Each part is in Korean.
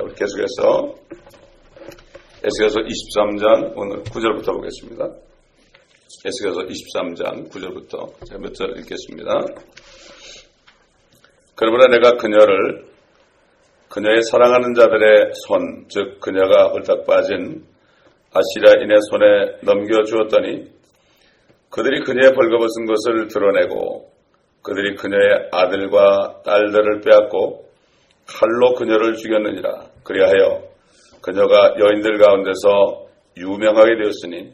자, 우리 계속해서 에스겔서 23장 오늘 9절부터 보겠습니다. 에스겔서 23장 9절부터 제가 몇 절 읽겠습니다. 그러므로 내가 그녀를 그녀의 사랑하는 자들의 손, 즉 그녀가 홀딱 빠진 아시리아인의 손에 넘겨주었더니 그들이 그녀의 벌거벗은 것을 드러내고 그들이 그녀의 아들과 딸들을 빼앗고 칼로 그녀를 죽였느니라. 그리하여 그녀가 여인들 가운데서 유명하게 되었으니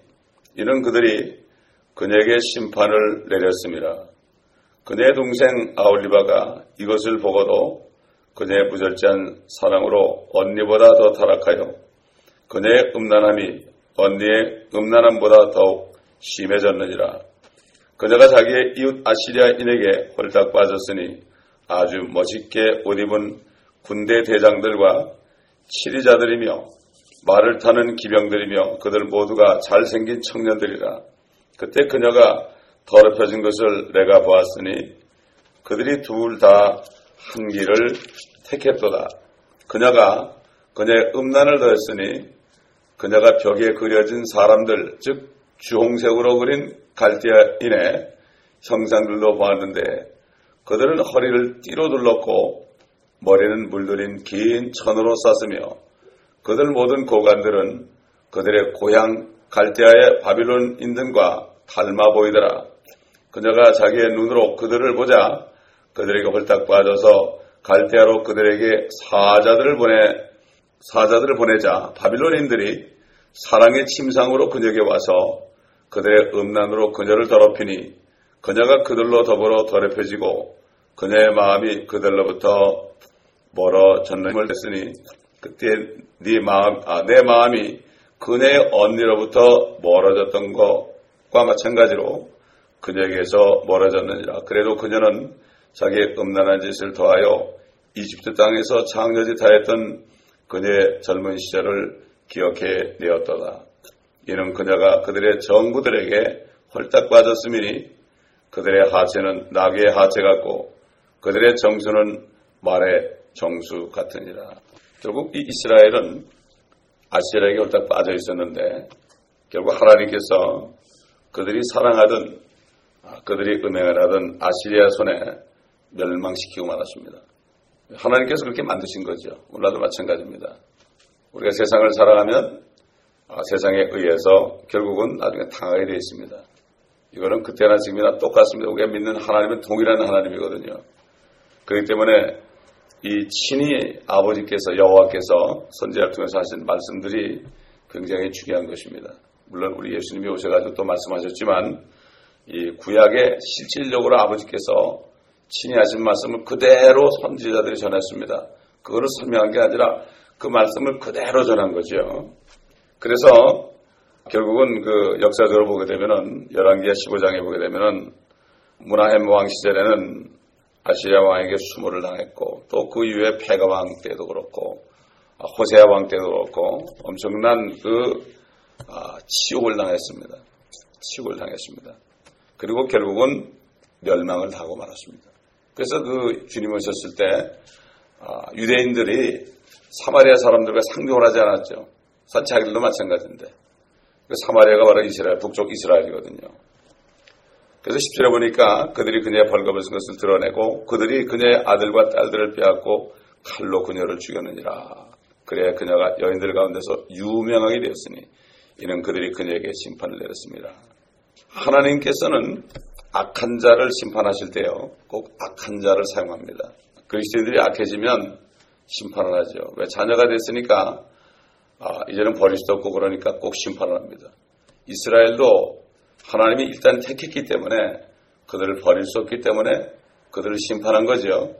이는 그들이 그녀에게 심판을 내렸습니다. 그녀의 동생 아올리바가 이것을 보고도 그녀의 부절제한 사랑으로 언니보다 더 타락하여 그녀의 음란함이 언니의 음란함보다 더욱 심해졌느니라. 그녀가 자기의 이웃 아시리아인에게 홀딱 빠졌으니 아주 멋있게 옷 입은 군대 대장들과 치리자들이며 말을 타는 기병들이며 그들 모두가 잘생긴 청년들이라. 그때 그녀가 더럽혀진 것을 내가 보았으니 그들이 둘 다 한 길을 택했도다. 그녀가 그녀의 음란을 더했으니 그녀가 벽에 그려진 사람들, 즉 주홍색으로 그린 갈대인의 형상들도 보았는데 그들은 허리를 띠로 둘렀고 머리는 물들인 긴 천으로 쌌으며 그들 모든 고관들은 그들의 고향 갈대아의 바빌론 인들과 닮아 보이더라. 그녀가 자기의 눈으로 그들을 보자 그들에게 홀딱 빠져서 갈대아로 그들에게 사자들을 보내 사자들을 보내자 바빌론인들이 사랑의 침상으로 그녀에게 와서 그들의 음란으로 그녀를 더럽히니 그녀가 그들로 더불어 더럽혀지고 그녀의 마음이 그들로부터 멀어졌는을 했으니 그때 네 마음, 아, 내 마음이 그녀의 언니로부터 멀어졌던 것과 마찬가지로 그녀에게서 멀어졌느니라. 그래도 그녀는 자기의 음란한 짓을 더하여 이집트 땅에서 창녀짓 하였던 그녀의 젊은 시절을 기억해 내었도다. 이는 그녀가 그들의 정부들에게 홀딱 빠졌음이니 그들의 하체는 나귀의 하체 같고 그들의 정수는 말의 정수 같으니라. 결국 이 이스라엘은 아시라에게 홀딱 빠져 있었는데 결국 하나님께서 그들이 사랑하던 그들이 음행을 하던 아시리아 손에 멸망시키고 말았습니다. 하나님께서 그렇게 만드신 거죠. 우리도 마찬가지입니다. 우리가 세상을 살아가면 세상에 의해서 결국은 나중에 당하게 되어 있습니다. 이거는 그때나 지금이나 똑같습니다. 우리가 믿는 하나님은 동일한 하나님이거든요. 그렇기 때문에 이 친히 아버지께서 여호와께서 선지자를 통해서 하신 말씀들이 굉장히 중요한 것입니다. 물론 우리 예수님이 오셔가지고 또 말씀하셨지만 이 구약에 실질적으로 아버지께서 친히 하신 말씀을 그대로 선지자들이 전했습니다. 그거를 설명한 게 아니라 그 말씀을 그대로 전한 거죠. 그래서 결국은 그 역사적으로 보게 되면은 열왕기하 15장에 보게 되면은 문하햄 왕 시절에는 아시리아 왕에게 수모를 당했고 또 그 이후에 페가 왕 때도 그렇고 호세아 왕 때도 그렇고 엄청난 그 아, 치욕을 당했습니다. 치욕을 당했습니다. 그리고 결국은 멸망을 하고 말았습니다. 그래서 그 주님 오셨을 때 아, 유대인들이 사마리아 사람들과 상종을 하지 않았죠. 자기들도 마찬가지인데 그 사마리아가 바로 이스라엘 북쪽 이스라엘이거든요. 그래서 10절에 보니까 그들이 그녀의 벌거벗은 것을 드러내고 그들이 그녀의 아들과 딸들을 빼앗고 칼로 그녀를 죽였느니라. 그래야 그녀가 여인들 가운데서 유명하게 되었으니 이는 그들이 그녀에게 심판을 내렸습니다. 하나님께서는 악한 자를 심판하실 때요. 꼭 악한 자를 사용합니다. 그리스도인들이 악해지면 심판을 하죠. 왜 자녀가 됐으니까 아, 이제는 버릴 수도 없고 그러니까 꼭 심판을 합니다. 이스라엘도 하나님이 일단 택했기 때문에 그들을 버릴 수 없기 때문에 그들을 심판한 거죠.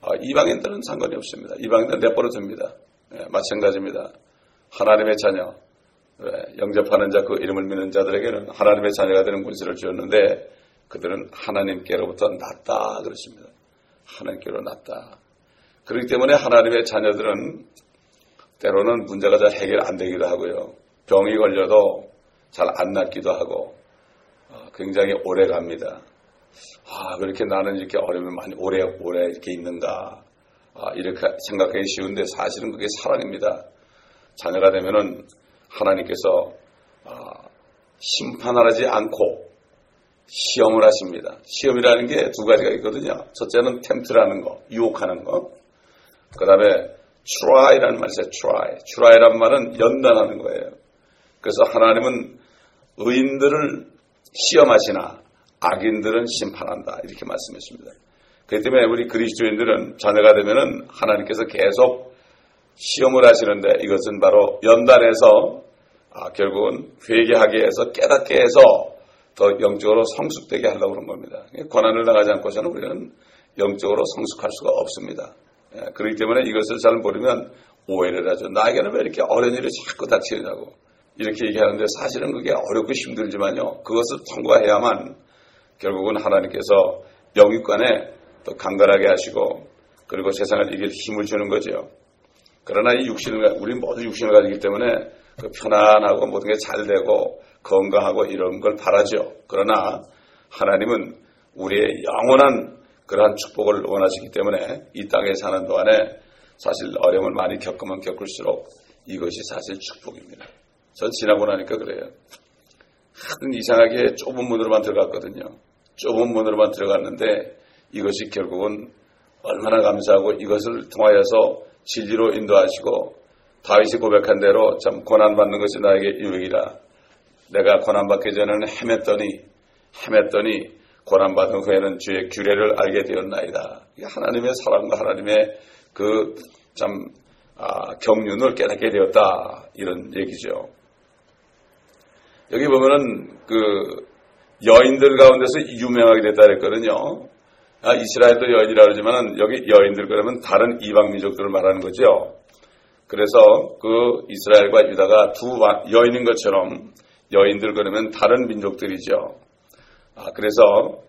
아, 이방인들은 상관이 없습니다. 이방인들은 내버려 둡니다. 예, 마찬가지입니다. 하나님의 자녀, 예, 영접하는 자, 그 이름을 믿는 자들에게는 하나님의 자녀가 되는 권세를 주었는데 그들은 하나님께로부터 낫다 그렇습니다. 하나님께로 낫다. 그렇기 때문에 하나님의 자녀들은 때로는 문제가 잘 해결 안 되기도 하고요. 병이 걸려도 잘 안 낫기도 하고 어, 굉장히 오래 갑니다. 아, 그렇게 나는 이렇게 어려움이 많이 오래, 오래 이렇게 있는가. 아, 이렇게 생각하기 쉬운데 사실은 그게 사랑입니다. 자녀가 되면은 하나님께서 아, 심판하지 않고 시험을 하십니다. 시험이라는 게 두 가지가 있거든요. 첫째는 템트라는 거, 유혹하는 거. 그 다음에 try라는 말이 있어요. try. try란 말은 연단하는 거예요. 그래서 하나님은 의인들을 시험하시나 악인들은 심판한다. 이렇게 말씀했습니다. 그렇기 때문에 우리 그리스도인들은 자녀가 되면은 하나님께서 계속 시험을 하시는데 이것은 바로 연단해서 아, 결국은 회개하게 해서 깨닫게 해서 더 영적으로 성숙되게 하려고 그런 겁니다. 고난을 당하지 않고서는 우리는 영적으로 성숙할 수가 없습니다. 예, 그렇기 때문에 이것을 잘 모르면 오해를 하죠. 나에게는 왜 이렇게 일이 자꾸 닥치느냐고. 이렇게 얘기하는데 사실은 그게 어렵고 힘들지만요. 그것을 통과해야만 결국은 하나님께서 영육간에 더 강건하게 하시고 그리고 세상을 이길 힘을 주는 거죠. 그러나 이 육신을, 우리 모두 육신을 가지기 때문에 그 편안하고 모든 게 잘 되고 건강하고 이런 걸 바라죠. 그러나 하나님은 우리의 영원한 그러한 축복을 원하시기 때문에 이 땅에 사는 동안에 사실 어려움을 많이 겪으면 겪을수록 이것이 사실 축복입니다. 전 지나고 나니까 그래요. 하여튼 이상하게 좁은 문으로만 들어갔거든요. 좁은 문으로만 들어갔는데 이것이 결국은 얼마나 감사하고 이것을 통하여서 진리로 인도하시고 다윗이 고백한 대로 참 고난받는 것이 나에게 유익이라. 내가 고난받기 전에는 헤맸더니 헤맸더니 고난받은 후에는 주의 규례를 알게 되었나이다. 하나님의 사랑과 하나님의 그참 아, 경륜을 깨닫게 되었다 이런 얘기죠. 여기 보면은 그 여인들 가운데서 유명하게 됐다 그랬거든요. 아, 이스라엘도 여인이라 그러지만 여기 여인들 그러면 다른 이방 민족들을 말하는 거죠. 그래서 그 이스라엘과 유다가 두 여인인 것처럼 여인들 그러면 다른 민족들이죠. 아, 그래서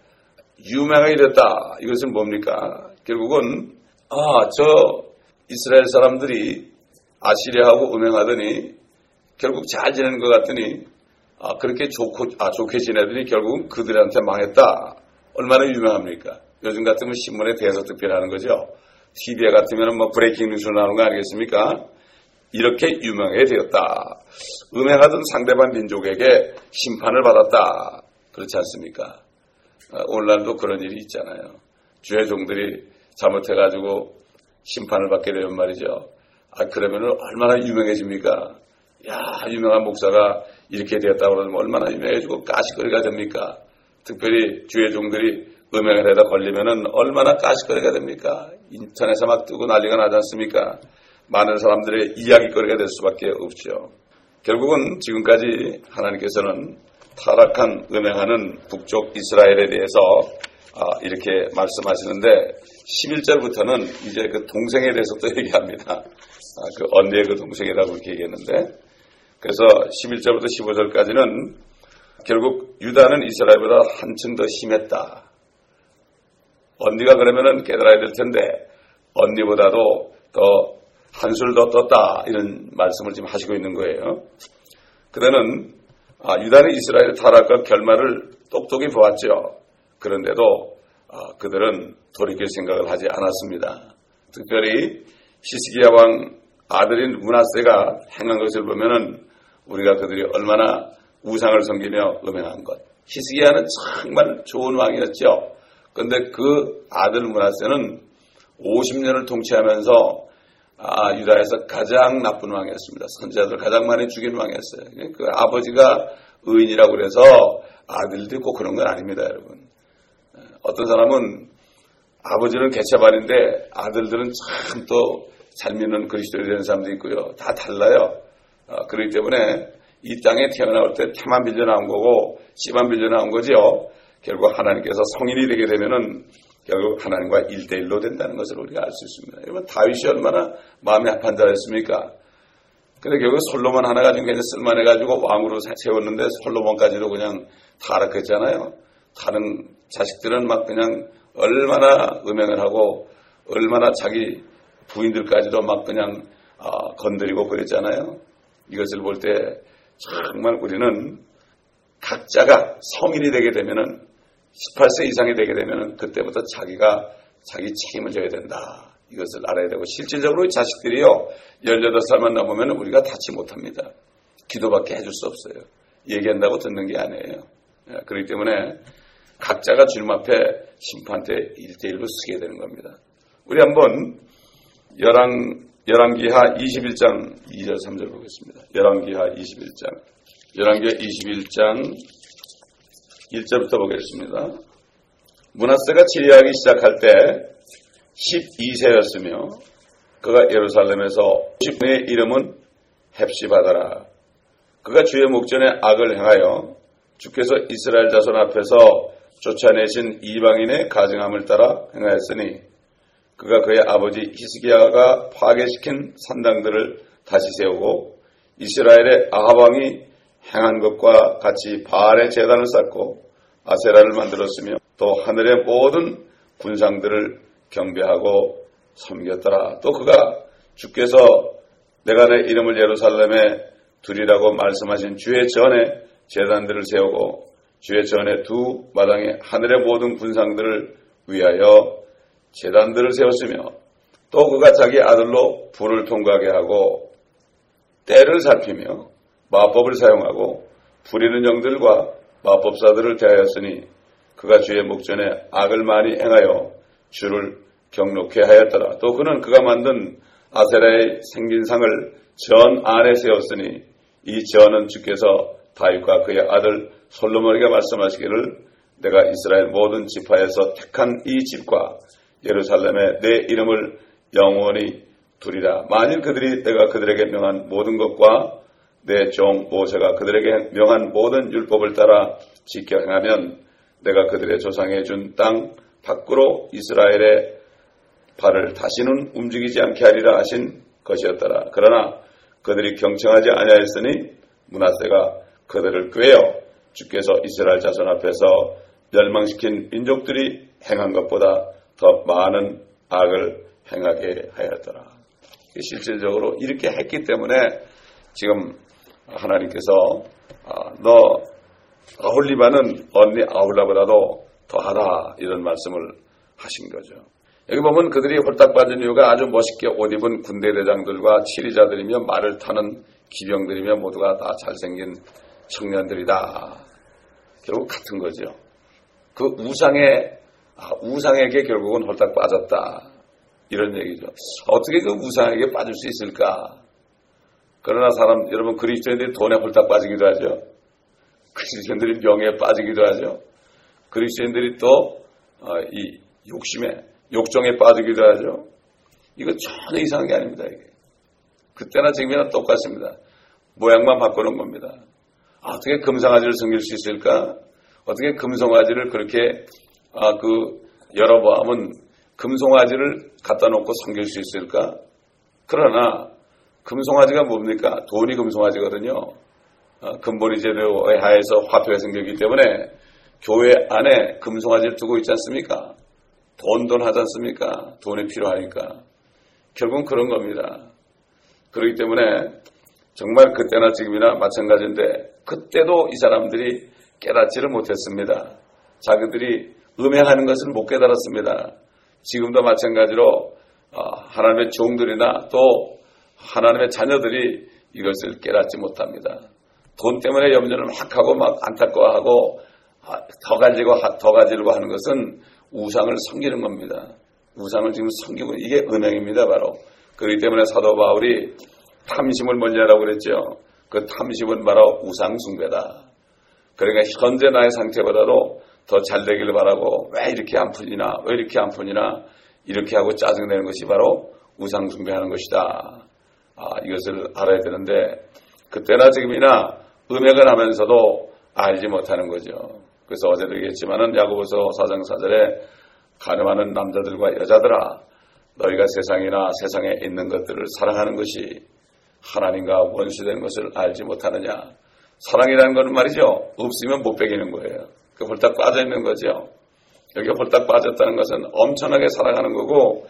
유명하게 됐다. 이것은 뭡니까? 결국은 아, 저 이스라엘 사람들이 아시리아하고 음행하더니 결국 잘 지내는 것 같더니 아, 그렇게 좋고, 아, 좋게 지내더니 결국은 그들한테 망했다. 얼마나 유명합니까? 요즘 같으면 신문에 대서특필하는 거죠. TV에 같으면 뭐 브레이킹 뉴스 나오는 거 아니겠습니까? 이렇게 유명해 되었다. 음행하던 상대방 민족에게 심판을 받았다. 그렇지 않습니까? 아, 오늘날도 그런 일이 있잖아요. 주의 종들이 잘못해가지고 심판을 받게 되면 말이죠. 아, 그러면 얼마나 유명해집니까? 야, 유명한 목사가 이렇게 되었다고 그러면 얼마나 유명해지고 가시거리가 됩니까? 특별히 주의 종들이 음행을 해다 걸리면은 얼마나 가시거리가 됩니까? 인터넷에 막 뜨고 난리가 나지 않습니까? 많은 사람들의 이야기거리가 될 수밖에 없죠. 결국은 지금까지 하나님께서는 타락한 음행하는 북쪽 이스라엘에 대해서 아, 이렇게 말씀하시는데 11절부터는 이제 그 동생에 대해서 또 얘기합니다. 아, 그 언니의 그 동생이라고 이렇게 얘기했는데 그래서 11절부터 15절까지는 결국 유다는 이스라엘보다 한층 더 심했다. 언니가 그러면은 깨달아야 될 텐데 언니보다도 더 한술 더 떴다 이런 말씀을 지금 하시고 있는 거예요. 그대는 아, 유다는 이스라엘 타락과 결말을 똑똑히 보았죠. 그런데도 아, 그들은 돌이킬 생각을 하지 않았습니다. 특별히 히스기야 왕 아들인 문하세가 행한 것을 보면은 우리가 그들이 얼마나 우상을 섬기며 음행한 것. 히스기야는 정말 좋은 왕이었죠. 그런데 그 아들 문하세는 50년을 통치하면서 아, 유다에서 가장 나쁜 왕이었습니다. 선지자들 가장 많이 죽인 왕이었어요. 그 아버지가 의인이라고 그래서 아들도 꼭 그런 건 아닙니다, 여러분. 어떤 사람은 아버지는 개차반인데 아들들은 참 또 잘 믿는 그리스도에 되는 사람도 있고요. 다 달라요. 어, 그렇기 때문에 이 땅에 태어나올 때 태만 빌려 나온 거고 씨만 빌려 나온 거지요. 결국 하나님께서 성인이 되게 되면은 결국 하나님과 일대일로 된다는 것을 우리가 알 수 있습니다. 여러분 다윗이 얼마나 마음이 합한 자였습니까? 근데 결국 솔로몬 하나 가지고 그냥 쓸만해가지고 왕으로 세웠는데 솔로몬까지도 그냥 타락했잖아요. 다른 자식들은 막 그냥 얼마나 음행을 하고 얼마나 자기 부인들까지도 막 그냥 어, 건드리고 그랬잖아요. 이것을 볼 때 정말 우리는 각자가 성인이 되게 되면은 18세 이상이 되게 되면 그때부터 자기가 자기 책임을 져야 된다. 이것을 알아야 되고 실질적으로 이 자식들이요 18살만 넘으면 우리가 닿지 못합니다. 기도밖에 해줄 수 없어요. 얘기한다고 듣는 게 아니에요. 예, 그렇기 때문에 각자가 주님 앞에 심판대 1대1로 쓰게 되는 겁니다. 우리 한번 열왕, 열왕기하 21장 2절 3절 보겠습니다. 열왕기하 21장. 열왕기하 21장 1절부터 보겠습니다. 문하세가 치리하기 시작할 때 12세였으며 그가 예루살렘에서 10분의 이름은 헵시바다라. 그가 주의 목전에 악을 행하여 주께서 이스라엘 자손 앞에서 쫓아내신 이방인의 가증함을 따라 행하였으니 그가 그의 아버지 히스기야가 파괴시킨 산당들을 다시 세우고 이스라엘의 아하방이 행한 것과 같이 바알의 재단을 쌓고 아세라를 만들었으며 또 하늘의 모든 군상들을 경배하고 섬겼더라. 또 그가 주께서 내가 내 이름을 예루살렘에 두리라고 말씀하신 주의 전에 재단들을 세우고 주의 전에 두 마당에 하늘의 모든 군상들을 위하여 재단들을 세웠으며 또 그가 자기 아들로 불을 통과하게 하고 때를 살피며 마법을 사용하고 부리는 영들과 마법사들을 대하였으니 그가 주의 목전에 악을 많이 행하여 주를 경록해 하였더라. 또 그는 그가 만든 아세라의 생긴 상을 전 안에 세웠으니 이 전은 주께서 다윗과 그의 아들 솔로몬에게 말씀하시기를 내가 이스라엘 모든 지파에서 택한 이 집과 예루살렘에 내 이름을 영원히 두리라. 만일 그들이 내가 그들에게 명한 모든 것과 내 종 모세가 그들에게 명한 모든 율법을 따라 지켜 행하면 내가 그들의 조상에 준 땅 밖으로 이스라엘의 발을 다시는 움직이지 않게 하리라 하신 것이었더라. 그러나 그들이 경청하지 아니하였으니 문하세가 그들을 꾀어 주께서 이스라엘 자손 앞에서 멸망시킨 민족들이 행한 것보다 더 많은 악을 행하게 하였더라. 실질적으로 이렇게 했기 때문에 지금 하나님께서 아, 너 아홀리바는 언니 아홀라보다도 더하다 이런 말씀을 하신 거죠. 여기 보면 그들이 홀딱 빠진 이유가 아주 멋있게 옷 입은 군대 대장들과 치리자들이며 말을 타는 기병들이며 모두가 다 잘생긴 청년들이다. 결국 같은 거죠. 그 우상에 아, 우상에게 결국은 홀딱 빠졌다. 이런 얘기죠. 어떻게 그 우상에게 빠질 수 있을까? 그러나 사람 여러분 그리스도인들이 돈에 홀딱 빠지기도 하죠. 그리스도인들이 명예에 빠지기도 하죠. 그리스도인들이 또이 어, 욕심에 욕정에 빠지기도 하죠. 이거 전혀 이상한 게 아닙니다. 이게 그때나 지금이나 똑같습니다. 모양만 바꾸는 겁니다. 아, 어떻게 금상아지를 섬길 수 있을까? 어떻게 금송아지를 그렇게 아, 그 여러보암은 금송아지를 갖다 놓고 섬길 수 있을까? 그러나 금송아지가 뭡니까? 돈이 금송아지거든요. 어, 금보리 제도에 하에서 화폐가 생겼기 때문에 교회 안에 금송아지를 두고 있지 않습니까? 돈돈 하지 않습니까? 돈이 필요하니까. 결국은 그런 겁니다. 그렇기 때문에 정말 그때나 지금이나 마찬가지인데 그때도 이 사람들이 깨닫지를 못했습니다. 자기들이 음행하는 것을 못 깨달았습니다. 지금도 마찬가지로 어, 하나님의 종들이나 또 하나님의 자녀들이 이것을 깨닫지 못합니다. 돈 때문에 염려를 막 하고 막 안타까워하고 아, 더 가지고 더 가지려고 하는 것은 우상을 섬기는 겁니다. 우상을 지금 섬기고 이게 은행입니다 바로. 그렇기 때문에 사도 바울이 탐심을 멀리하라고 그랬죠. 그 탐심은 바로 우상 숭배다. 그러니까 현재 나의 상태보다도 더 잘 되기를 바라고 왜 이렇게 안 풀리나 왜 이렇게 안 풀리나 이렇게 하고 짜증내는 것이 바로 우상 숭배하는 것이다. 아, 이것을 알아야 되는데 그때나 지금이나 음행을 하면서도 알지 못하는 거죠. 그래서 어제도 얘기했지만은 야고보서 4장 4절에 가늠하는 남자들과 여자들아 너희가 세상이나 세상에 있는 것들을 사랑하는 것이 하나님과 원수되는 것을 알지 못하느냐. 사랑이라는 것은 말이죠. 없으면 못 베기는 거예요. 그 홀딱 빠져 있는 거죠. 여기 홀딱 빠졌다는 것은 엄청나게 사랑하는 거고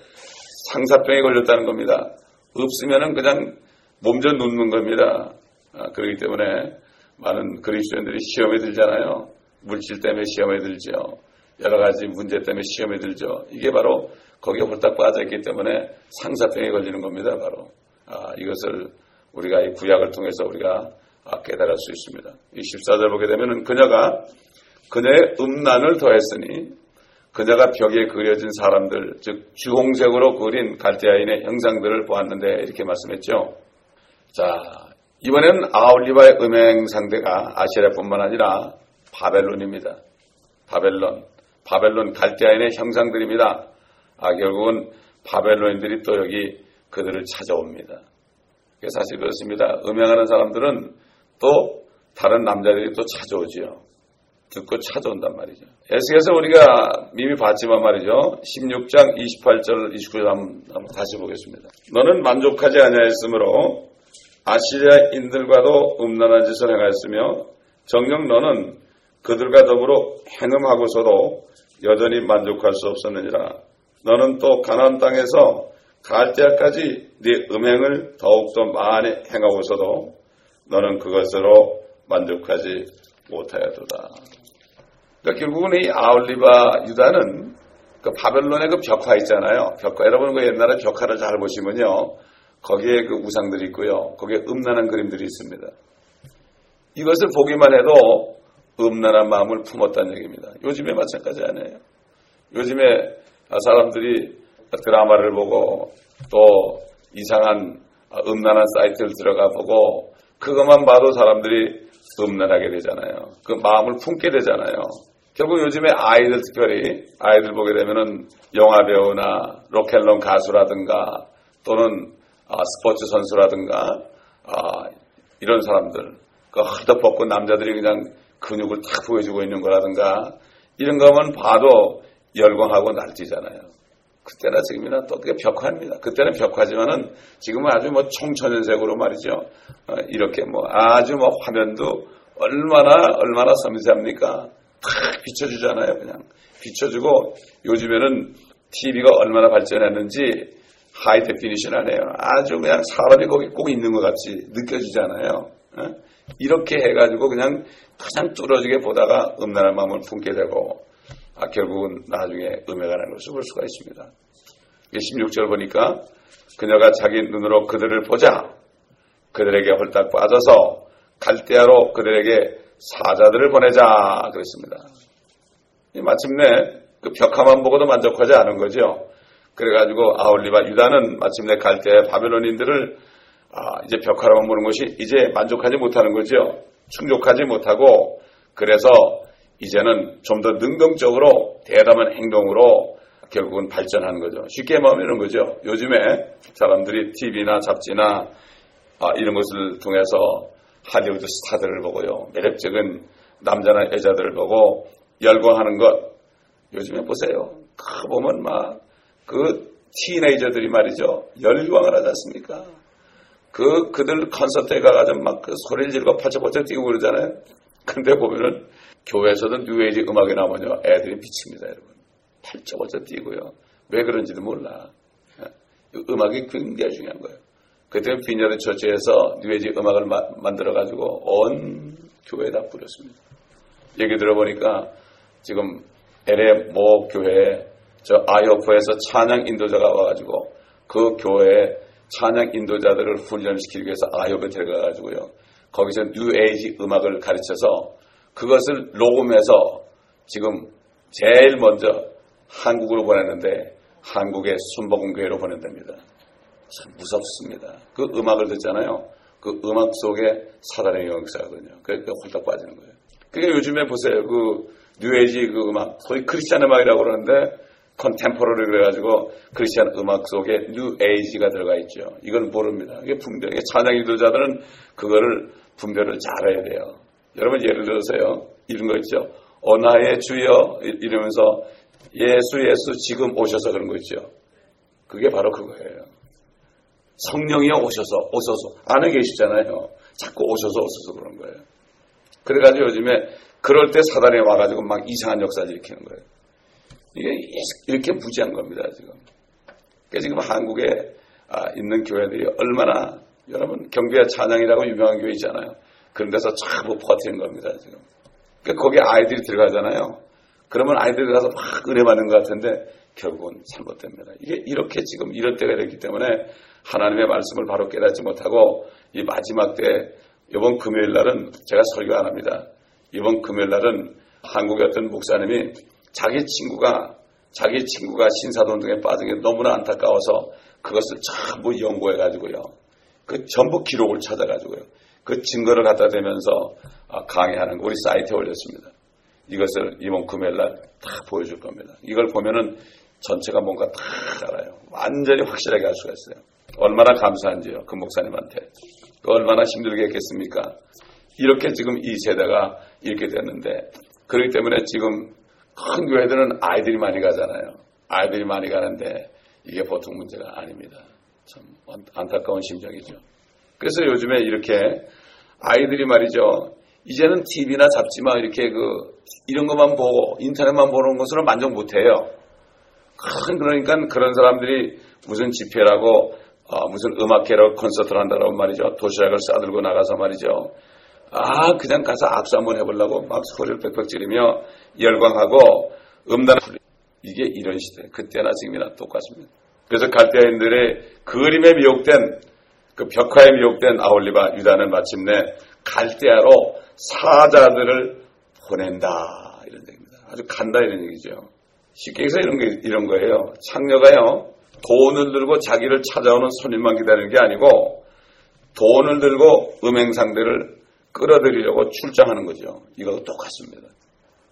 상사병에 걸렸다는 겁니다. 없으면은 그냥 몸져 눕는 겁니다. 아, 그렇기 때문에 많은 그리스도인들이 시험에 들잖아요. 물질 때문에 시험에 들죠. 여러 가지 문제 때문에 시험에 들죠. 이게 바로 거기에 홀딱 빠져있기 때문에 상사병에 걸리는 겁니다. 바로 아, 이것을 우리가 이 구약을 통해서 우리가 아, 깨달을 수 있습니다. 이 14절 보게 되면 그녀가 그녀의 음란을 더했으니 그녀가 벽에 그려진 사람들, 즉 주홍색으로 그린 갈대아인의 형상들을 보았는데 이렇게 말씀했죠. 자, 이번에는 아울리바의 음행 상대가 아시아뿐만 아니라 바벨론입니다. 바벨론, 바벨론 갈대아인의 형상들입니다. 아, 결국은 바벨론인들이 또 여기 그들을 찾아옵니다. 사실 그렇습니다. 음행하는 사람들은 또 다른 남자들이 또 찾아오지요. 듣고 찾아온단 말이죠. 에스겔서 우리가 이미 봤지만 말이죠. 16장 28절 29절 한번 다시 보겠습니다. 너는 만족하지 아니하였으므로 아시리아인들과도 음란한 짓을 행하였으며 정녕 너는 그들과 더불어 행음하고서도 여전히 만족할 수 없었느니라. 너는 또 가나안 땅에서 갈대아까지 네 음행을 더욱더 많이 행하고서도 너는 그것으로 만족하지 못하였도다. 그러니까 결국은 이 아울리바 유다는 그 바벨론의 그 벽화 있잖아요. 벽화. 여러분 그 옛날에 벽화를 잘 보시면요. 거기에 그 우상들이 있고요. 거기에 음란한 그림들이 있습니다. 이것을 보기만 해도 음란한 마음을 품었다는 얘기입니다. 요즘에 마찬가지 아니에요. 요즘에 사람들이 드라마를 보고 또 이상한 음란한 사이트를 들어가 보고 그것만 봐도 사람들이 음란하게 되잖아요. 그 마음을 품게 되잖아요. 결국 요즘에 아이들 특별히 아이들 보게 되면은 영화 배우나 로켓론 가수라든가 또는 아, 스포츠 선수라든가 아, 이런 사람들 그 헐떡 벗고 남자들이 그냥 근육을 탁 보여주고 있는 거라든가 이런 거만 봐도 열광하고 날뛰잖아요. 그때나 지금이나 또 그게 벽화입니다. 그때는 벽화지만은 지금은 아주 뭐 총천연색으로 말이죠. 어, 이렇게 뭐 아주 뭐 화면도 얼마나 얼마나 섬세합니까? 탁 비춰주잖아요. 그냥 비춰주고 요즘에는 TV가 얼마나 발전했는지 high definition 하네요. 아주 그냥 사람이 거기 꼭 있는 것 같이 느껴지잖아요. 어? 이렇게 해가지고 그냥 가장 뚫어지게 보다가 음란한 마음을 품게 되고 아, 결국은 나중에 음해가는 것을 볼 수가 있습니다. 16절 보니까 그녀가 자기 눈으로 그들을 보자 그들에게 홀딱 빠져서 갈대아로 그들에게 사자들을 보내자 그랬습니다. 마침내 그 벽화만 보고도 만족하지 않은 거죠. 그래가지고 아울리바 유다는 마침내 갈대 바벨론인들을 아, 이제 벽화로만 보는 것이 이제 만족하지 못하는 거죠. 충족하지 못하고 그래서 이제는 좀 더 능동적으로 대담한 행동으로 결국은 발전하는 거죠. 쉽게 말하면 거죠. 요즘에 사람들이 TV나 잡지나 아, 이런 것을 통해서 할리우드 스타들을 보고요. 매력적인 남자나 여자들을 보고 열광하는 것. 요즘에 보세요. 그 보면 막 그 teenager들이 말이죠. 열광을 하지 않습니까? 그, 그들 콘서트에 가가지고 막 그 소리를 지르고 파쳐파쳐 뛰고 그러잖아요. 근데 보면은 교회에서도 뉴에이지 음악이 나오면요. 애들이 미칩니다, 여러분. 팔쩍팔쩍 뛰고요. 왜 그런지도 몰라. 음악이 굉장히 중요한 거예요. 그때 비녀드 처치에서 뉴에이지 음악을 마, 만들어가지고 온 교회에다 뿌렸습니다. 얘기 들어보니까 지금 LA 모 교회에 저 아이오프에서 찬양 인도자가 와가지고 그 교회에 찬양 인도자들을 훈련시키기 위해서 아이오프에 들어가가지고요. 거기서 뉴에이지 음악을 가르쳐서 그것을 녹음해서 지금 제일 먼저 한국으로 보냈는데 한국의 순복음교회로 보낸답니다. 참 무섭습니다. 그 음악을 듣잖아요. 그 음악 속에 사단의 영역사거든요. 그러니까 홀딱 빠지는 거예요. 그게 요즘에 보세요. 그 뉴에이지 그 음악, 소위 크리스찬 음악이라고 그러는데 컨템포러리 그래가지고 크리스찬 음악 속에 뉴에이지가 들어가 있죠. 이건 모릅니다. 이게 분별. 이게 찬양 인도자들은 그거를 분별을 잘해야 돼요. 여러분 예를 들어서요. 이런 거 있죠. 어나의 주여 이러면서 예수 예수 지금 오셔서 그런 거 있죠. 그게 바로 그거예요. 성령이 오셔서 오셔서 안에 계시잖아요. 자꾸 오셔서 오셔서 그런 거예요. 그래가지고 요즘에 그럴 때 사단이 와가지고 막 이상한 역사를 일으키는 거예요. 이게 이렇게 무지한 겁니다 지금. 그러니까 지금 한국에 아, 있는 교회들이 얼마나 여러분 경비와 찬양이라고 유명한 교회 있잖아요. 그런 데서 전부 퍼뜨리는 겁니다 지금. 그러니까 거기에 아이들이 들어가잖아요. 그러면 아이들이 가서 막 은혜 받는 것 같은데 결국은 잘못됩니다. 이게 이렇게 지금 이런 때가 됐기 때문에 하나님의 말씀을 바로 깨닫지 못하고 이 마지막 때 이번 금요일 날은 제가 설교 안 합니다. 이번 금요일 날은 한국의 어떤 목사님이 자기 친구가 자기 친구가 신사동 등에 빠진 게 너무나 안타까워서 그것을 전부 연구해 가지고요. 그 전부 기록을 찾아 가지고요. 그 증거를 갖다 대면서 아, 강의하는 거 우리 사이트에 올렸습니다. 이것을 이번 금요일 날 다 보여줄 겁니다. 이걸 보면은 전체가 뭔가 다 알아요. 완전히 확실하게 알 수가 있어요. 얼마나 감사한지요. 그 목사님한테. 그 얼마나 힘들게 했겠습니까? 이렇게 지금 이 세대가 이렇게 됐는데 그렇기 때문에 지금 큰 교회들은 아이들이 많이 가잖아요. 아이들이 많이 가는데 이게 보통 문제가 아닙니다. 참 안타까운 심정이죠. 그래서 요즘에 이렇게 아이들이 말이죠. 이제는 TV나 잡지만 이렇게 그 이런 것만 보고 인터넷만 보는 것으로 만족 못해요. 큰 그러니까 그런 사람들이 무슨 집회라고 어, 무슨 음악회라고 콘서트를 한다고 말이죠. 도시락을 싸들고 나가서 말이죠. 아 그냥 가서 악수 한번 해보려고 막 소리를 빽빽 지르며 열광하고 음단 이게 이런 시대 그때나 지금이나 똑같습니다. 그래서 갈대아인들의 그림에 미혹된 그 벽화에 미혹된 아올리바 유다는 마침내 갈대아로 사자들을 보낸다 이런 얘기입니다. 아주 간다 이런 얘기죠. 쉽게 해서 이런 게 이런 거예요. 창녀가요 돈을 들고 자기를 찾아오는 손님만 기다리는 게 아니고 돈을 들고 음행상대를 끌어들이려고 출장하는 거죠. 이거도 똑같습니다.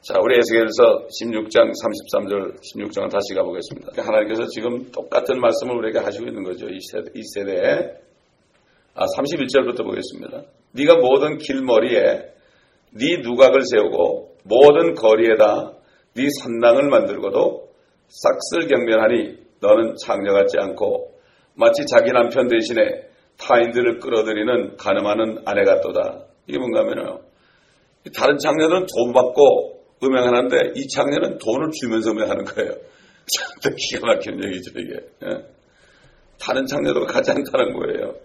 자, 우리 에스겔서 16장 33절 16장을 다시 가보겠습니다. 하나님께서 지금 똑같은 말씀을 우리에게 하시고 있는 거죠. 이 세대, 이 세대에. 아, 31절부터 보겠습니다. 네가 모든 길머리에 네 누각을 세우고 모든 거리에다 네 산당을 만들고도 싹쓸 경멸하니 너는 창녀 같지 않고 마치 자기 남편 대신에 타인들을 끌어들이는 가늠하는 아내 같도다. 이게 뭔가 하면요. 다른 장녀는 돈 받고 음행하는데 이 장녀는 돈을 주면서 음행하는 거예요. 참 기가 막힌 얘기죠, 이게. 예. 다른 장녀도 가지 않다는 거예요.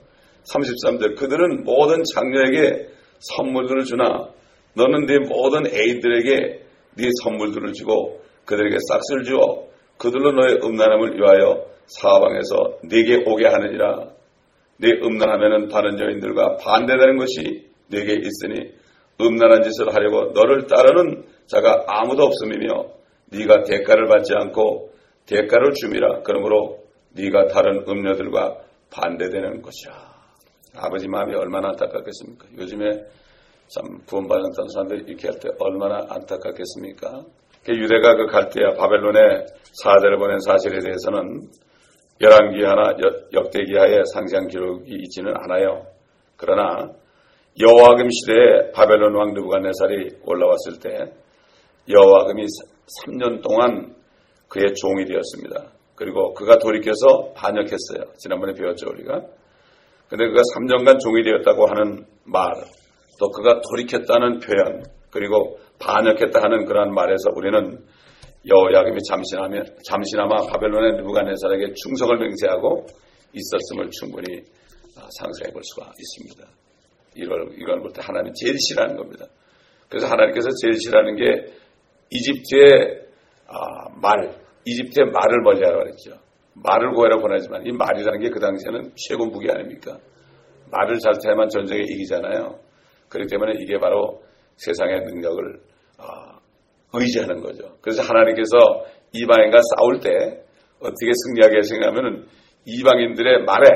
33절. 그들은 모든 장녀에게 선물들을 주나 너는 네 모든 애들에게 네 선물들을 주고 그들에게 싹쓸 주어 그들로 너의 음란함을 위하여 사방에서 네게 오게 하느니라. 네 음란하면은 다른 여인들과 반대되는 것이 네게 있으니 음란한 짓을 하려고 너를 따르는 자가 아무도 없음이며 네가 대가를 받지 않고 대가를 줌이라 그러므로 네가 다른 음녀들과 반대되는 것이야. 아버지 마음이 얼마나 안타깝겠습니까? 요즘에 참 구원받았던 사람들이 이렇게 할 때 얼마나 안타깝겠습니까? 그 유대가 그 갈대아 바벨론에 사대를 보낸 사실에 대해서는 열왕기 하나 역대기 하에 상세한 기록이 있지는 않아요. 그러나 여호와금 시대에 바벨론 왕 느부갓네살이 올라왔을 때 여호와금이 3년 동안 그의 종이 되었습니다. 그리고 그가 돌이켜서 반역했어요. 지난번에 배웠죠 우리가. 근데 그가 3년간 종이 되었다고 하는 말, 또 그가 돌이켰다는 표현, 그리고 반역했다 하는 그러한 말에서 우리는 여호야금이 잠시나마, 잠시나마 바벨론의 느부갓네살에게 충성을 맹세하고 있었음을 충분히 아, 상상해 볼 수가 있습니다. 이걸 이걸 볼 때 하나님 제일 싫어하는 겁니다. 그래서 하나님께서 제일 싫어하는 게 이집트의 아, 말, 이집트의 말을 멀리하라고 그랬죠. 말을 구하라 보내지만 이 말이라는 게 그 당시에는 최고 무기 아닙니까? 말을 잘 타야만 전쟁에 이기잖아요. 그렇기 때문에 이게 바로 세상의 능력을 아, 의지하는 거죠. 그래서 하나님께서 이방인과 싸울 때 어떻게 승리하게 하시냐면은 이방인들의 말에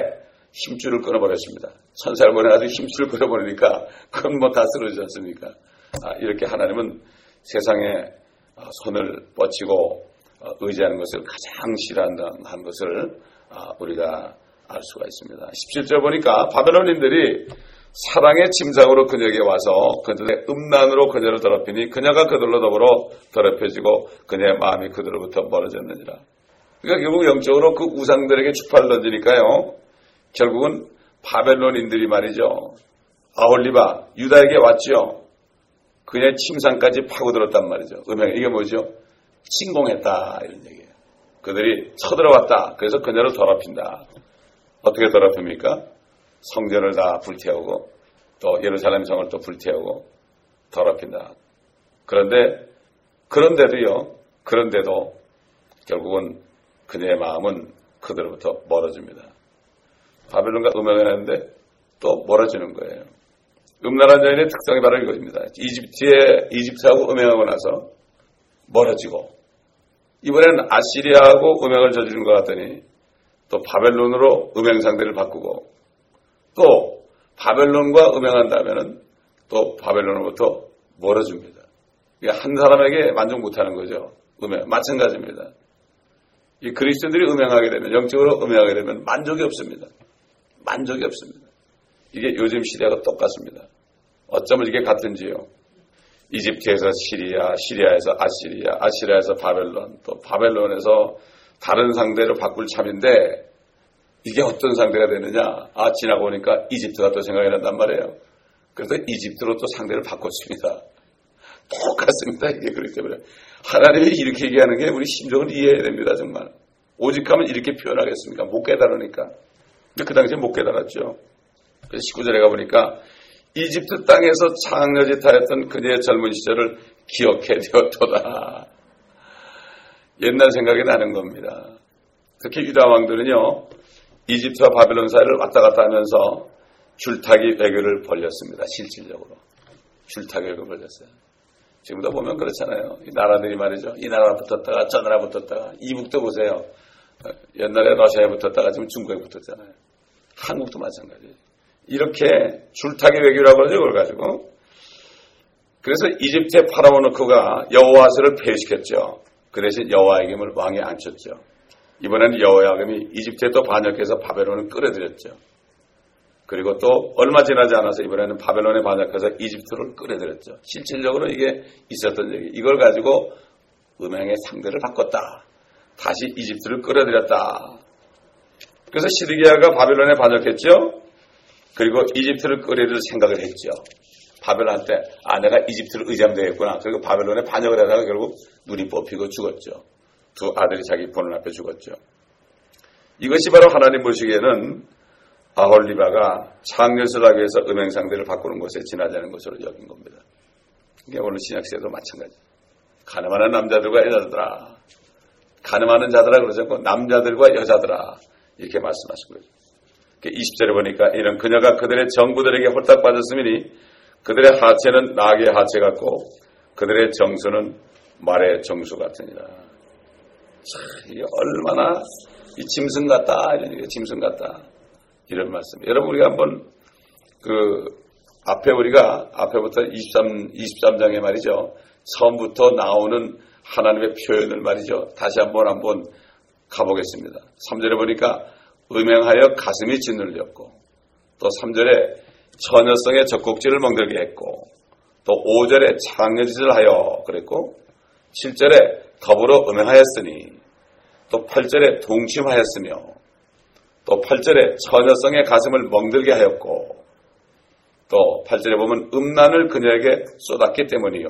힘줄을 끊어버렸습니다. 천사를 보내가지고 힘줄을 끊어버리니까 그건 뭐 다 쓰러지지 않습니까? 아, 이렇게 하나님은 세상에 아, 손을 뻗치고 어, 의지하는 것을 가장 싫어한다는 것을 아, 우리가 알 수가 있습니다. 17절 보니까 바벨론인들이 사랑의 침상으로 그녀에게 와서 그들의 음란으로 그녀를 더럽히니 그녀가 그들로 더불어 더럽혀지고 그녀의 마음이 그들로부터 멀어졌느니라. 그러니까 결국 영적으로 그 우상들에게 축파를 던지니까요. 결국은 바벨론인들이 말이죠. 아홀리바 유다에게 왔죠. 그녀의 침상까지 파고들었단 말이죠. 음행 이게 뭐죠? 침공했다 이런 얘기예요. 그들이 쳐들어왔다. 그래서 그녀를 더럽힌다. 어떻게 더럽힙니까? 성전을 다 불태우고 또 예루살렘 성을 또 불태우고 더럽힌다. 그런데 그런데도요. 그런데도 결국은 그녀의 마음은 그들로부터 멀어집니다. 바벨론과 음행을 하는데 또 멀어지는 거예요. 음란한 여인의 특성이 바로 이것입니다. 이집트에 이집트하고 음행하고 나서 멀어지고 이번에는 아시리아하고 음행을 저지른 것 같더니 또 바벨론으로 음행 상대를 바꾸고 또 바벨론과 음행한다면은 또 바벨론으로부터 멀어집니다. 한 사람에게 만족 못하는 거죠. 음행 마찬가지입니다. 이 그리스도인들이 음행하게 되면 영적으로 음행하게 되면 만족이 없습니다. 만족이 없습니다. 이게 요즘 시대가 똑같습니다. 어쩌면 이게 같은지요. 이집트에서 시리아, 시리아에서 아시리아, 아시리아에서 바벨론, 또 바벨론에서 다른 상대로 바꿀 참인데 이게 어떤 상대가 되느냐? 아, 지나고 보니까 이집트가 또 생각이 난단 말이에요. 그래서 이집트로 또 상대를 바꿨습니다. 똑같습니다. 이게 그렇기 때문에. 하나님이 이렇게 얘기하는 게 우리 심정을 이해해야 됩니다. 정말. 오직 하면 이렇게 표현하겠습니까? 못 깨달으니까. 근데 그 당시에 못 깨달았죠. 그래서 19절에 가보니까 이집트 땅에서 창녀짓하였던 그녀의 젊은 시절을 기억해 되었도다. 옛날 생각이 나는 겁니다. 특히 유다 왕들은요, 이집트와 바벨론 사이를 왔다 갔다 하면서 줄타기 외교를 벌렸습니다. 실질적으로. 줄타기 외교를 벌렸어요. 지금도 보면 그렇잖아요. 이 나라들이 말이죠. 이 나라 붙었다가 저 나라 붙었다가 이북도 보세요. 옛날에 러시아에 붙었다가 지금 중국에 붙었잖아요. 한국도 마찬가지예요. 이렇게 줄타기 외교라고 그러죠. 그걸 가지고. 그래서 이집트의 파라오노크가 여호와스를 폐위시켰죠. 그 대신 여호와의김을 왕에 앉혔죠. 이번에는 여호야금이 이집트에 또 반역해서 바벨론을 끌어들였죠. 그리고 또 얼마 지나지 않아서 이번에는 바벨론에 반역해서 이집트를 끌어들였죠. 실질적으로 이게 있었던 얘기. 이걸 가지고 음행의 상대를 바꿨다. 다시 이집트를 끌어들였다. 그래서 시드기야가 바벨론에 반역했죠. 그리고 이집트를 끌어들일 생각을 했죠. 바벨론한테 아 내가 이집트를 의잠되겠구나. 그리고 바벨론에 반역을 하다가 결국 눈이 뽑히고 죽었죠. 두 아들이 자기 보는 앞에 죽었죠. 이것이 바로 하나님 보시기에는 아홀리바가 창녀를 하기 위해서 음행상대를 바꾸는 것에 않은 것으로 여긴 겁니다. 이게 오늘 신약시대도 마찬가지. 가늠하는 남자들과 여자들아. 가늠하는 자들아 그러지 않고 남자들과 여자들아. 이렇게 말씀하신 거죠. 20절에 보니까 이런 그녀가 그들의 정부들에게 홀딱 빠졌으니 그들의 하체는 나귀의 하체 같고 그들의 정수는 말의 정수 같으니라. 참, 이게 얼마나 이 짐승 같다 이런 얘기 짐승 같다 이런 말씀. 여러분 우리가 한번 그 앞에 우리가 앞에부터 23 23장에 말이죠. 처음부터 나오는 하나님의 표현을 말이죠. 다시 한번 한번 가보겠습니다. 3절에 보니까 음행하여 가슴이 짓눌렸고 또 3절에 처녀성의 적곡지를 멍들게 했고 또 5절에 창녀짓을 하여 그랬고 7절에 더불어 음행하였으니 또 8절에 동침하였으며 또 8절에 처녀성의 가슴을 멍들게 하였고 또 8절에 보면 음란을 그녀에게 쏟았기 때문이요.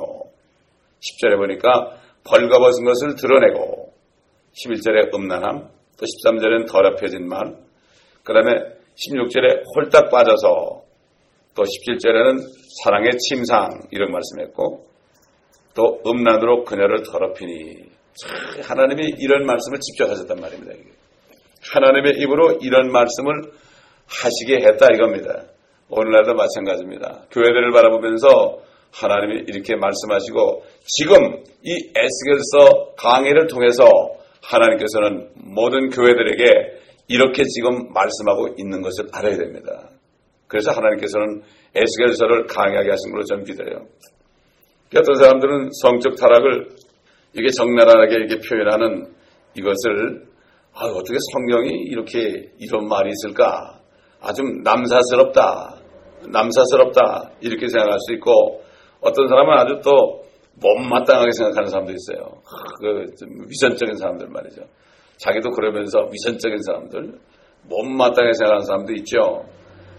10절에 보니까 벌거벗은 것을 드러내고 11절에 음란함 또 13절엔 더럽혀진 말, 그 다음에 16절에 홀딱 빠져서 또 17절에는 사랑의 침상 이런 말씀했고 또 음란으로 그녀를 더럽히니 하나님이 이런 말씀을 직접 하셨단 말입니다. 하나님의 입으로 이런 말씀을 하시게 했다 이겁니다. 오늘날도 마찬가지입니다. 교회들을 바라보면서 하나님이 이렇게 말씀하시고 지금 이 에스겔서 강의를 통해서 하나님께서는 모든 교회들에게 이렇게 지금 말씀하고 있는 것을 알아야 됩니다. 그래서 하나님께서는 에스겔서를 강하게 하신 걸로 저는 믿어요. 어떤 사람들은 성적 타락을 이게 적나라하게 이렇게 표현하는 이것을 아, 어떻게 성경이 이렇게 이런 말이 있을까? 아주 남사스럽다. 남사스럽다. 이렇게 생각할 수 있고 어떤 사람은 아주 또 못마땅하게 생각하는 사람도 있어요. 그 위선적인 사람들 말이죠. 자기도 그러면서 위선적인 사람들, 못마땅하게 생각하는 사람도 있죠.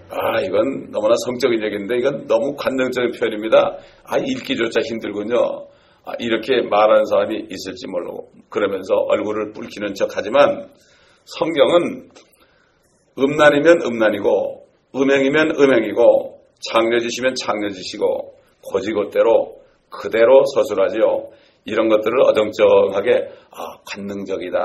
아, 이건 너무나 성적인 얘기인데 이건 너무 관능적인 표현입니다. 아, 읽기조차 힘들군요. 아, 이렇게 말하는 사람이 있을지 모르고 그러면서 얼굴을 붉히는 척 하지만 성경은 음란이면 음란이고 음행이면 음행이고 창녀짓이면 창녀짓이고 고지고대로 그대로 서술하지요. 이런 것들을 어정쩡하게 아, 관능적이다.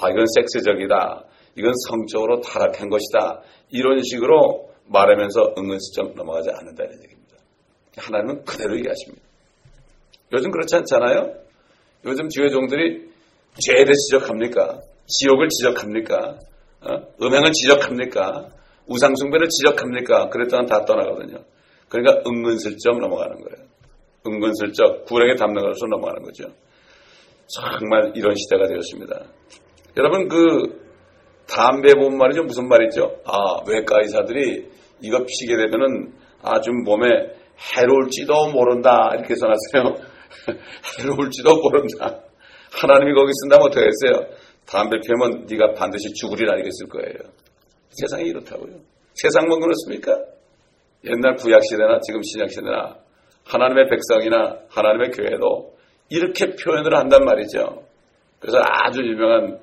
아, 이건 섹스적이다. 이건 성적으로 타락한 것이다. 이런 식으로 말하면서 은근슬쩍 넘어가지 않는다는 얘기입니다. 하나님은 그대로 얘기하십니다. 요즘 그렇지 않잖아요? 요즘 지회종들이 죄를 지적합니까? 지옥을 지적합니까? 어? 음행을 지적합니까? 우상숭배를 지적합니까? 그랬더니 다 떠나거든요. 그러니까 은근슬쩍 넘어가는 거예요. 은근슬쩍 구렁에 담는 것으로 넘어가는 거죠. 정말 이런 시대가 되었습니다. 여러분 그 담배 본 말이죠. 무슨 말이죠? 아 외과 의사들이 이거 피게 되면은 아주 몸에 해로울지도 모른다 이렇게 써놨어요. 해로울지도 모른다. 하나님이 거기 쓴다면 어떻게 했어요? 담배 피우면 네가 반드시 죽으리라 쓸 거예요. 세상이 이렇다고요. 세상만 그렇습니까? 옛날 구약시대나 지금 신약시대나 하나님의 백성이나 하나님의 교회도 이렇게 표현을 한단 말이죠. 그래서 아주 유명한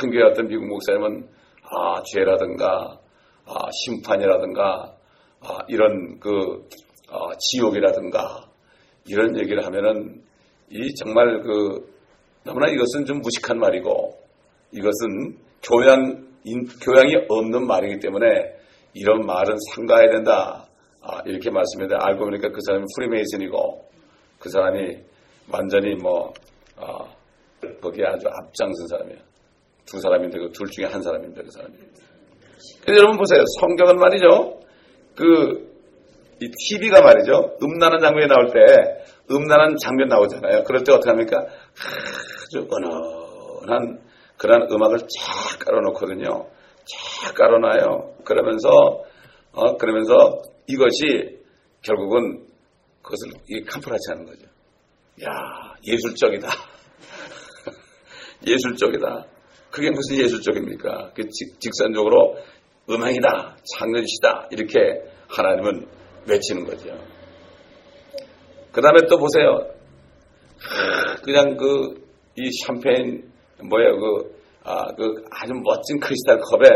큰 교회 같은 미국 목사님은 아, 죄라든가 아, 심판이라든가 아, 이런 그 아, 지옥이라든가 이런 얘기를 하면은 이 정말 그 너무나 이것은 좀 무식한 말이고 이것은 교양 교양이 없는 말이기 때문에 이런 말은 삼가해야 된다. 아, 이렇게 말씀해야 알고 보니까 그 사람이 프리메이슨이고 그 사람이 완전히 뭐 아, 거기에 아주 앞장선 사람이에요. 두 사람인데 그 둘 중에 한 사람인데 그 사람이. 여러분 보세요. 성경은 말이죠. 그 이 TV가 말이죠. 음란한 장면이 나올 때 음란한 장면 나오잖아요. 그럴 때 어떻게 합니까? 아주 은은한 그런 음악을 쫙 깔아놓거든요. 쫙 깔아놔요. 그러면서 어 그러면서 이것이 결국은 그것을 이 캄프라치 하는 거죠. 야 예술적이다. 예술적이다. 그게 무슨 예술적입니까? 그 직선적으로 음악이다, 창조시다 이렇게 하나님은 외치는 거죠. 그 다음에 또 보세요. 그냥 그 이 샴페인 뭐예요 그, 아, 그 아주 멋진 크리스탈 컵에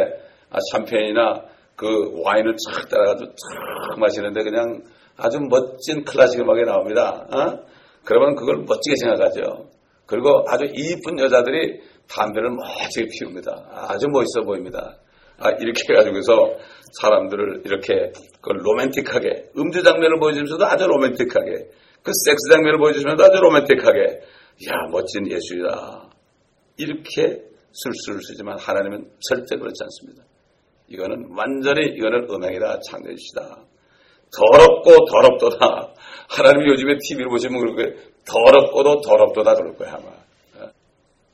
아, 샴페인이나 그 와인을 쫙 따라가지고 쫙 마시는데 그냥 아주 멋진 클래식 음악이 나옵니다. 어? 그러면 그걸 멋지게 생각하죠. 그리고 아주 이쁜 여자들이 담배를 멋지게 피웁니다. 아주 멋있어 보입니다. 아, 이렇게 해가지고서 사람들을 이렇게 그 로맨틱하게 음주 장면을 보여주면서도 아주 로맨틱하게 그 섹스 장면을 보여주면서도 아주 로맨틱하게 야 멋진 예술이다. 이렇게 술수를 쓰지만 하나님은 절대 그렇지 않습니다. 이거는 완전히 이거는 음행이다 창조주시다. 더럽고 더럽도다. 하나님이 요즘에 TV를 보시면 그렇게 더럽고도 더럽도다 그럴 거야 아마.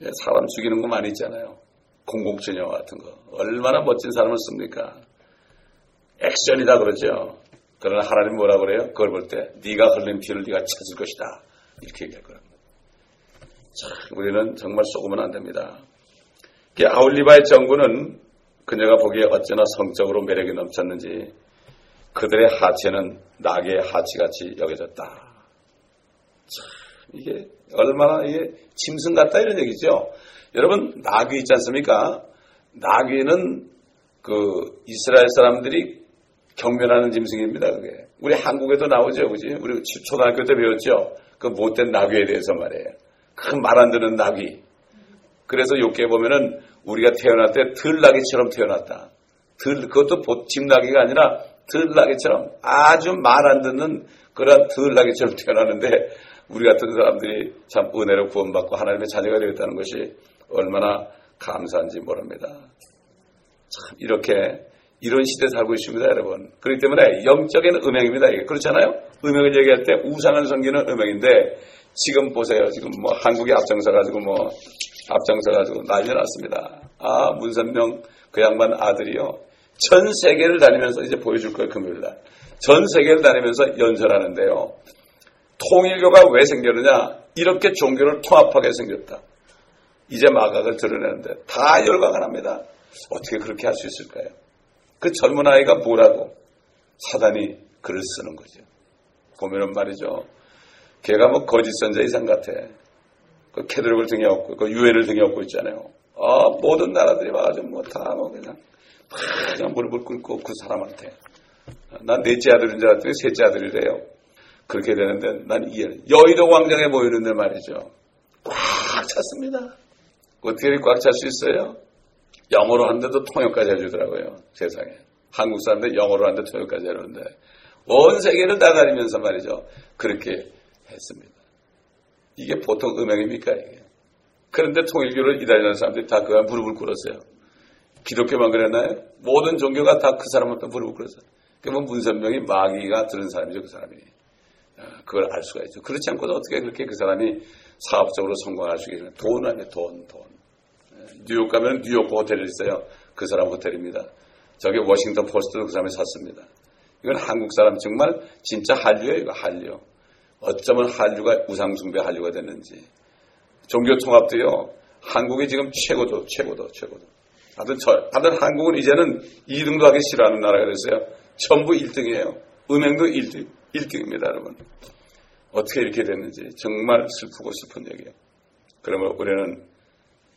예, 사람 죽이는 거 많이 있잖아요. 공공천 영화 같은 거. 얼마나 멋진 사람을 씁니까? 액션이다 그러죠. 그러나 하나님 뭐라 그래요? 그걸 볼 때 네가 흘린 피를 네가 찾을 것이다. 이렇게 얘기할 거랍니다. 자, 우리는 정말 속으면 안 됩니다. 아울리바의 정부는 그녀가 보기에 어찌나 성적으로 매력이 넘쳤는지 그들의 하체는 낙의 하체같이 여겨졌다. 참, 이게 얼마나 이게 짐승 같다 이런 얘기죠. 여러분 나귀 있지 않습니까? 나귀는 그 이스라엘 사람들이 경멸하는 짐승입니다. 그게 우리 한국에도 나오죠, 그지? 우리 초등학교 때 배웠죠. 그 못된 나귀에 대해서 말이에요. 그 말 안 듣는 나귀. 그래서 욕계 보면은 우리가 태어날 때 들나귀처럼 태어났다. 들 그것도 집나귀가 아니라 들나귀처럼 아주 말 안 듣는 그런 들나귀처럼 태어나는데 우리 같은 사람들이 참 은혜로 구원받고 하나님의 자녀가 되었다는 것이 얼마나 감사한지 모릅니다. 참 이렇게 이런 시대에 살고 있습니다, 여러분. 그렇기 때문에 영적인 음행입니다. 이게 그렇잖아요. 음행을 얘기할 때 우상을 섬기는 음행인데 지금 보세요. 지금 뭐 한국에 앞장서 가지고 뭐 앞장서 가지고 난리 났습니다. 아 문선명 그 양반 아들이요. 전 세계를 다니면서 이제 보여줄 거예요 금요일 날. 전 세계를 다니면서 연설하는데요. 통일교가 왜 생겼느냐? 이렇게 종교를 통합하게 생겼다. 이제 마각을 드러내는데 다 열광을 합니다. 어떻게 그렇게 할 수 있을까요? 그 젊은 아이가 뭐라고 사단이 글을 쓰는 거죠. 보면은 말이죠. 걔가 뭐 거짓 선자 이상 같아. 그 캐드록을 등에 업고, 그 유해를 등에 업고 있잖아요. 아, 모든 나라들이 와가지고 뭐 다 뭐 그냥, 그냥 무릎을 꿇고 그 사람한테. 난 넷째 아들인 줄 알았더니 셋째 아들이래요. 그렇게 되는데 난 이해. 여의도 광장에 모이는데 말이죠. 꽉 찼습니다. 어떻게 꽉 찰 수 있어요? 영어로 하는데도 통역까지 해주더라고요. 세상에. 한국 사람들 영어로 하는데 통역까지 해주는데 온 세계를 다 다니면서 말이죠. 그렇게 했습니다. 이게 보통 음행입니까? 이게. 그런데 통일교를 이달리는 사람들이 다 그가 무릎을 꿇었어요. 기독교만 그랬나요? 모든 종교가 다 그 사람한테 무릎을 꿇었어요. 그러면 문선명이 마귀가 들은 사람이죠, 그 사람이. 아, 그걸 알 수가 있죠. 그렇지 않고도 어떻게 그렇게 그 사람이 사업적으로 성공할 수 있겠냐. 돈 아니에요, 돈, 돈. 예, 뉴욕 가면 뉴욕 호텔이 있어요. 그 사람 호텔입니다. 저기 워싱턴 포스트도 그 사람이 샀습니다. 이건 한국 사람 정말 진짜 한류예요, 이거 한류. 어쩌면 한류가 우상숭배 한류가 됐는지. 종교 통합도요, 한국이 지금 최고도, 최고도, 최고도. 하여튼 저, 하여튼 한국은 이제는 2등도 하기 싫어하는 나라가 됐어요. 전부 1등이에요. 은행도 1등, 1등입니다, 여러분. 어떻게 이렇게 됐는지 정말 슬프고 슬픈 얘기예요. 그러면 우리는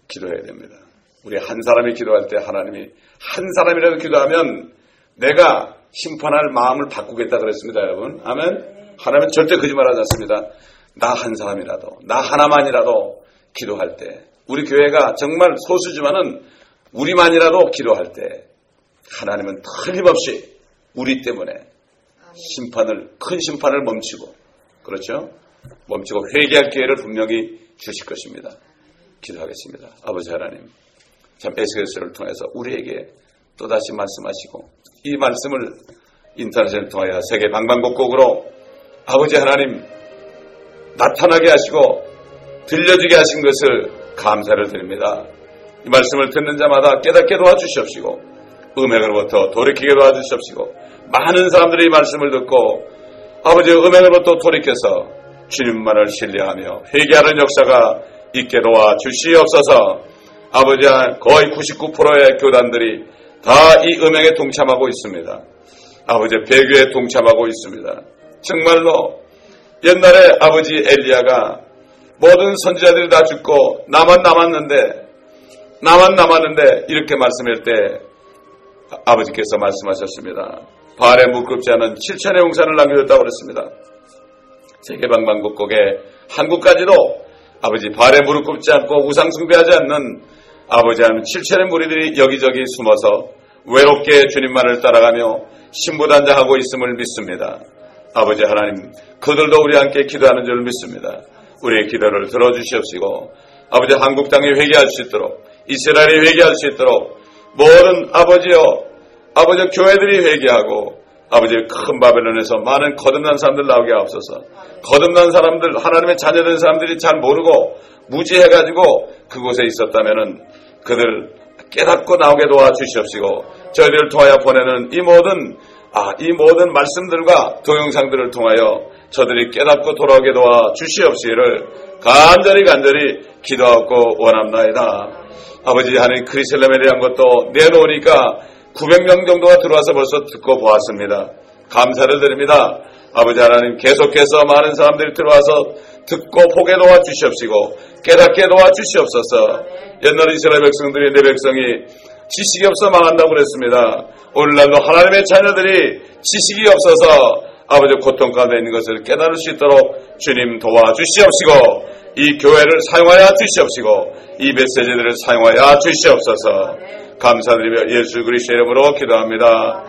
기도해야 됩니다. 우리 한 사람이 기도할 때 하나님이 한 사람이라도 기도하면 내가 심판할 마음을 바꾸겠다 그랬습니다, 여러분. 아멘. 하나님은 절대 거짓말하지 않습니다. 나 한 사람이라도, 나 하나만이라도 기도할 때, 우리 교회가 정말 소수지만은 우리만이라도 기도할 때, 하나님은 틀림없이 우리 때문에 심판을, 큰 심판을 멈추고, 그렇죠? 멈추고 회개할 기회를 분명히 주실 것입니다. 기도하겠습니다. 아버지 하나님, 참 에스겔서를 통해서 우리에게 또다시 말씀하시고, 이 말씀을 인터넷을 통하여 세계 방방곡곡으로 아버지 하나님 나타나게 하시고 들려주게 하신 것을 감사를 드립니다. 이 말씀을 듣는 자마다 깨닫게 도와주시옵시고 음행으로부터 돌이키게 도와주시옵시고 많은 사람들이 이 말씀을 듣고 아버지의 음행으로부터 돌이켜서 주님만을 신뢰하며 회개하는 역사가 있게 도와주시옵소서 아버지 거의 99%의 교단들이 다 이 음행에 동참하고 있습니다. 아버지 배교에 동참하고 있습니다. 정말로 옛날에 아버지 엘리야가 모든 선지자들이 다 죽고 나만 남았는데 나만 남았는데 이렇게 말씀할 때 아버지께서 말씀하셨습니다. 발에 묶급지 않은 7천의 용산을 남겨줬다고 그랬습니다. 세계방방곡곡에 한국까지도 아버지 발에 무릎 꿇지 않고 우상 숭배하지 않는 아버지 하는 7천의 무리들이 여기저기 숨어서 외롭게 주님만을 따라가며 신부단장하고 있음을 믿습니다. 아버지 하나님, 그들도 우리 함께 기도하는 줄 믿습니다. 우리의 기도를 들어주시옵시고, 아버지 한국 땅에 회개할 수 있도록, 이스라엘이 회개할 수 있도록, 모든 아버지여, 아버지 교회들이 회개하고, 아버지 큰 바벨론에서 많은 거듭난 사람들 나오게 하옵소서. 거듭난 사람들, 하나님의 자녀된 사람들이 잘 모르고 무지해가지고 그곳에 있었다면은 그들 깨닫고 나오게 도와주시옵시고, 저희들을 통하여 보내는 이 모든 아, 이 모든 말씀들과 동영상들을 통하여 저들이 깨닫고 돌아오게 도와 주시옵시기를 간절히 간절히 기도하고 원합나이다. 아버지 하나님 크리슬람에 대한 것도 내놓으니까 900명 정도가 들어와서 벌써 듣고 보았습니다. 감사를 드립니다. 아버지 하나님 계속해서 많은 사람들이 들어와서 듣고 보게 도와 주시옵시고 깨닫게 도와 주시옵소서. 옛날 이스라엘 백성들이 내 백성이 지식이 없어 망한다고 그랬습니다. 오늘날도 하나님의 자녀들이 지식이 없어서 아버지 고통 가운데 있는 것을 깨달을 수 있도록 주님 도와주시옵시고 이 교회를 사용하여 주시옵시고 이 메시지들을 사용하여 주시옵소서 감사드리며 예수 그리스도 이름으로 기도합니다.